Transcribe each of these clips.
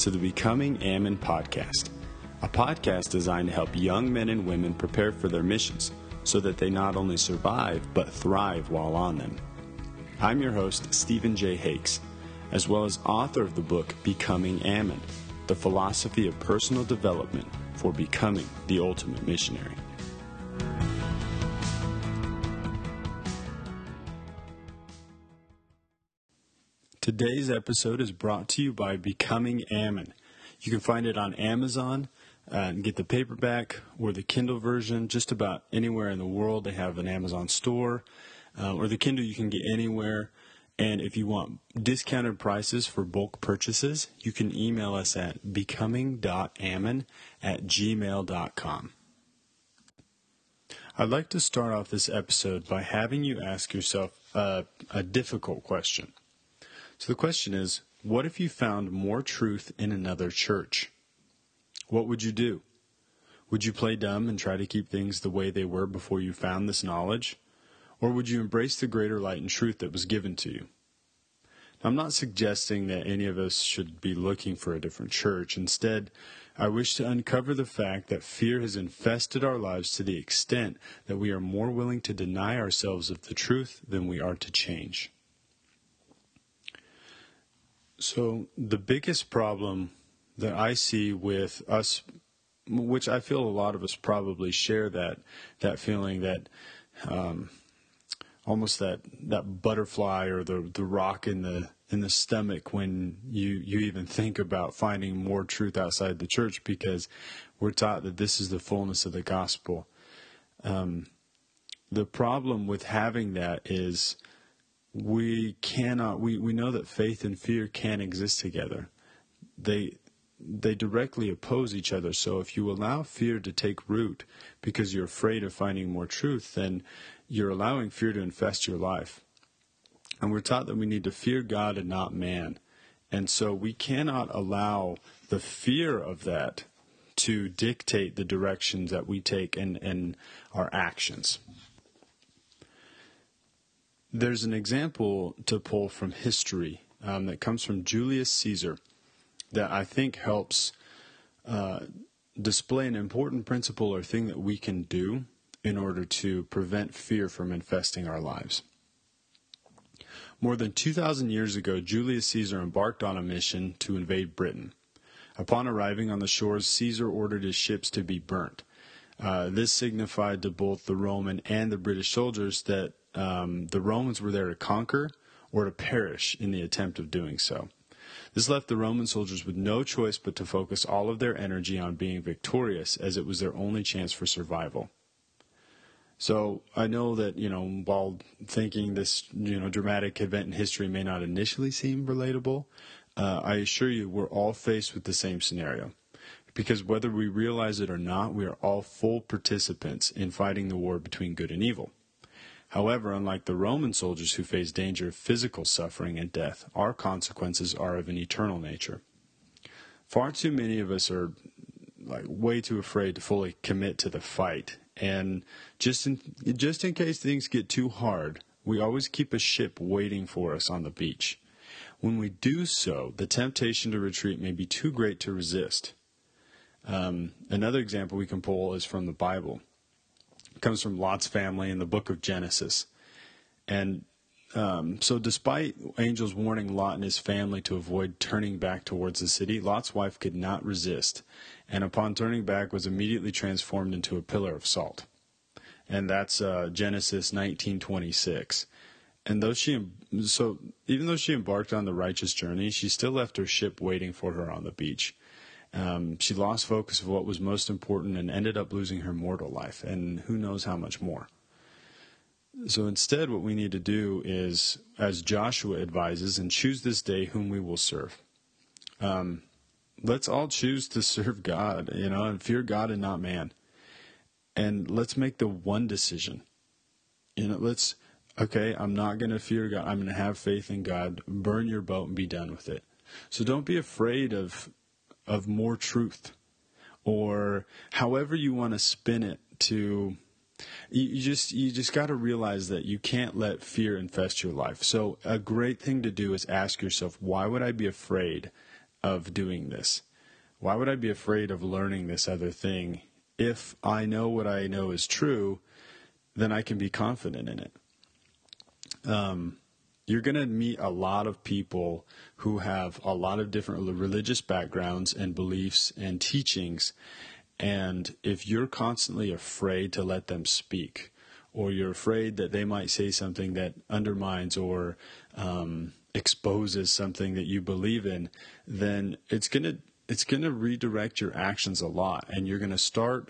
To the Becoming Ammon podcast, a podcast designed to help young men and women prepare for their missions so that they not only survive but thrive while on them. I'm your host, Stephen J. Hakes, as well as author of the book Becoming Ammon The Philosophy of Personal Development for Becoming the Ultimate Missionary. Today's episode is brought to you by Becoming Ammon. You can find it on Amazon uh, and get the paperback or the Kindle version just about anywhere in the world. They have an Amazon store uh, or the Kindle you can get anywhere. And if you want discounted prices for bulk purchases, you can email us at becoming.ammon at gmail.com. I'd like to start off this episode by having you ask yourself uh, a difficult question. So the question is what if you found more truth in another church? What would you do? Would you play dumb and try to keep things the way they were before you found this knowledge? Or would you embrace the greater light and truth that was given to you? I'm not suggesting that any of us should be looking for a different church. Instead, I wish to uncover the fact that fear has infested our lives to the extent that we are more willing to deny ourselves of the truth than we are to change. So the biggest problem that I see with us, which I feel a lot of us probably share that that feeling that um, almost that that butterfly or the the rock in the in the stomach when you you even think about finding more truth outside the church because we're taught that this is the fullness of the gospel. Um, the problem with having that is we cannot we, we know that faith and fear can exist together. They they directly oppose each other. So if you allow fear to take root because you're afraid of finding more truth then you're allowing fear to infest your life. And we're taught that we need to fear god and not man. And so we cannot allow the fear of that to dictate the directions that we take and, and our actions there's an example to pull from history um, that comes from Julius Caesar that I think helps uh, display an important principle or thing that we can do in order to prevent fear from infesting our lives. More than 2,000 years ago, Julius Caesar embarked on a mission to invade Britain. Upon arriving on the shores, Caesar ordered his ships to be burnt. Uh, this signified to both the Roman and the British soldiers that um, the Romans were there to conquer or to perish in the attempt of doing so. This left the Roman soldiers with no choice but to focus all of their energy on being victorious, as it was their only chance for survival. So I know that you know while thinking this you know dramatic event in history may not initially seem relatable, uh, I assure you we're all faced with the same scenario. Because whether we realize it or not, we are all full participants in fighting the war between good and evil. However, unlike the Roman soldiers who faced danger of physical suffering and death, our consequences are of an eternal nature. Far too many of us are like way too afraid to fully commit to the fight, and just in just in case things get too hard, we always keep a ship waiting for us on the beach. When we do so, the temptation to retreat may be too great to resist. Um, another example we can pull is from the Bible comes from Lot's family in the book of Genesis. And um, so, despite angels warning Lot and his family to avoid turning back towards the city, Lot's wife could not resist, and upon turning back, was immediately transformed into a pillar of salt. And that's uh, Genesis 19:26. And though she, so even though she embarked on the righteous journey, she still left her ship waiting for her on the beach. Um, she lost focus of what was most important and ended up losing her mortal life, and who knows how much more. So instead, what we need to do is, as Joshua advises, and choose this day whom we will serve. Um, let's all choose to serve God, you know, and fear God and not man. And let's make the one decision. You know, let's, okay, I'm not going to fear God. I'm going to have faith in God. Burn your boat and be done with it. So don't be afraid of of more truth or however you want to spin it to you, just you just got to realize that you can't let fear infest your life. So a great thing to do is ask yourself, why would I be afraid of doing this? Why would I be afraid of learning this other thing? If I know what I know is true, then I can be confident in it. Um, you're going to meet a lot of people who have a lot of different religious backgrounds and beliefs and teachings. And if you're constantly afraid to let them speak, or you're afraid that they might say something that undermines or um, exposes something that you believe in, then it's going to it's going to redirect your actions a lot, and you're going to start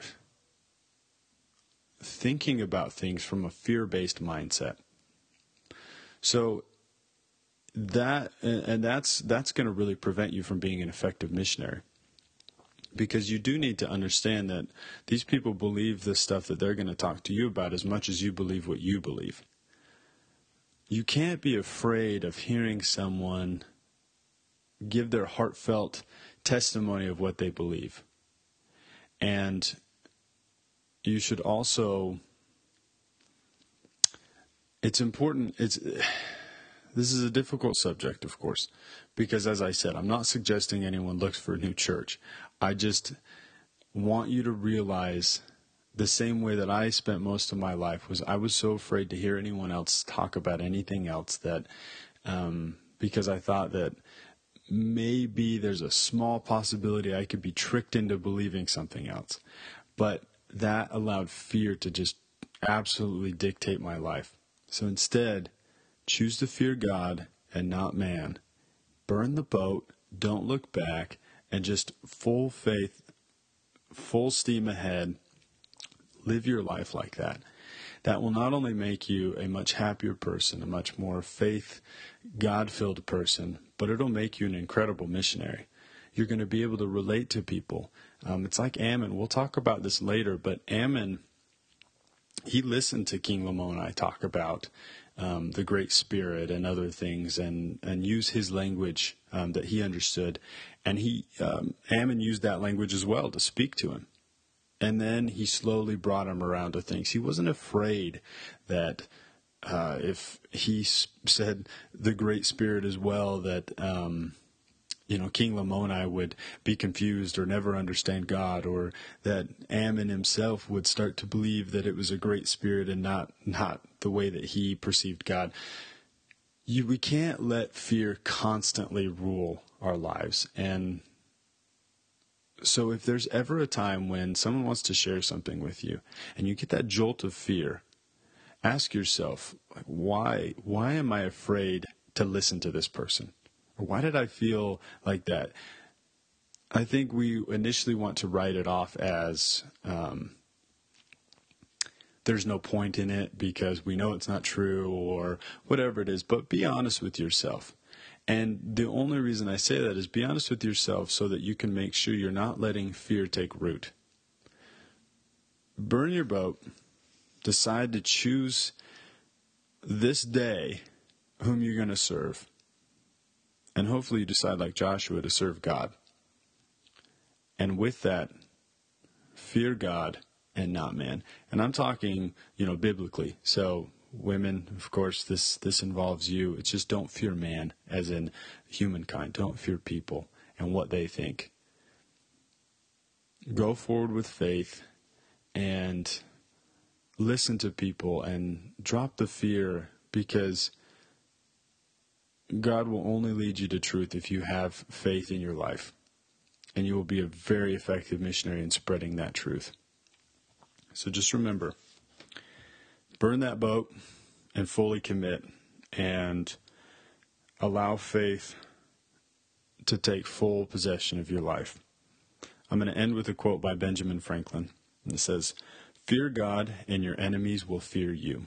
thinking about things from a fear-based mindset. So that and that's that's going to really prevent you from being an effective missionary because you do need to understand that these people believe the stuff that they're going to talk to you about as much as you believe what you believe. You can't be afraid of hearing someone give their heartfelt testimony of what they believe. And you should also it's important it's this is a difficult subject, of course, because as I said, I'm not suggesting anyone looks for a new church. I just want you to realize the same way that I spent most of my life was I was so afraid to hear anyone else talk about anything else that um, because I thought that maybe there's a small possibility I could be tricked into believing something else. But that allowed fear to just absolutely dictate my life. So instead, Choose to fear God and not man. Burn the boat, don't look back, and just full faith, full steam ahead. Live your life like that. That will not only make you a much happier person, a much more faith, God filled person, but it'll make you an incredible missionary. You're going to be able to relate to people. Um, it's like Ammon. We'll talk about this later, but Ammon, he listened to King Lamoni talk about um, the Great Spirit and other things, and and use his language um, that he understood, and he um, Ammon used that language as well to speak to him, and then he slowly brought him around to things. He wasn't afraid that. Uh, if he said the Great Spirit as well, that um, you know, King Lamoni would be confused or never understand God, or that Ammon himself would start to believe that it was a great spirit and not not the way that he perceived God. You, we can't let fear constantly rule our lives. And so if there's ever a time when someone wants to share something with you and you get that jolt of fear, ask yourself, why why am I afraid to listen to this person? Or why did I feel like that? I think we initially want to write it off as um, there's no point in it because we know it's not true or whatever it is. But be honest with yourself. And the only reason I say that is be honest with yourself so that you can make sure you're not letting fear take root. Burn your boat. Decide to choose this day whom you're going to serve. And hopefully you decide, like Joshua, to serve God. And with that, fear God and not man. And I'm talking, you know, biblically. So women, of course, this this involves you. It's just don't fear man, as in humankind. Don't fear people and what they think. Go forward with faith and listen to people and drop the fear because God will only lead you to truth if you have faith in your life. And you will be a very effective missionary in spreading that truth. So just remember burn that boat and fully commit and allow faith to take full possession of your life. I'm going to end with a quote by Benjamin Franklin. And it says, Fear God, and your enemies will fear you.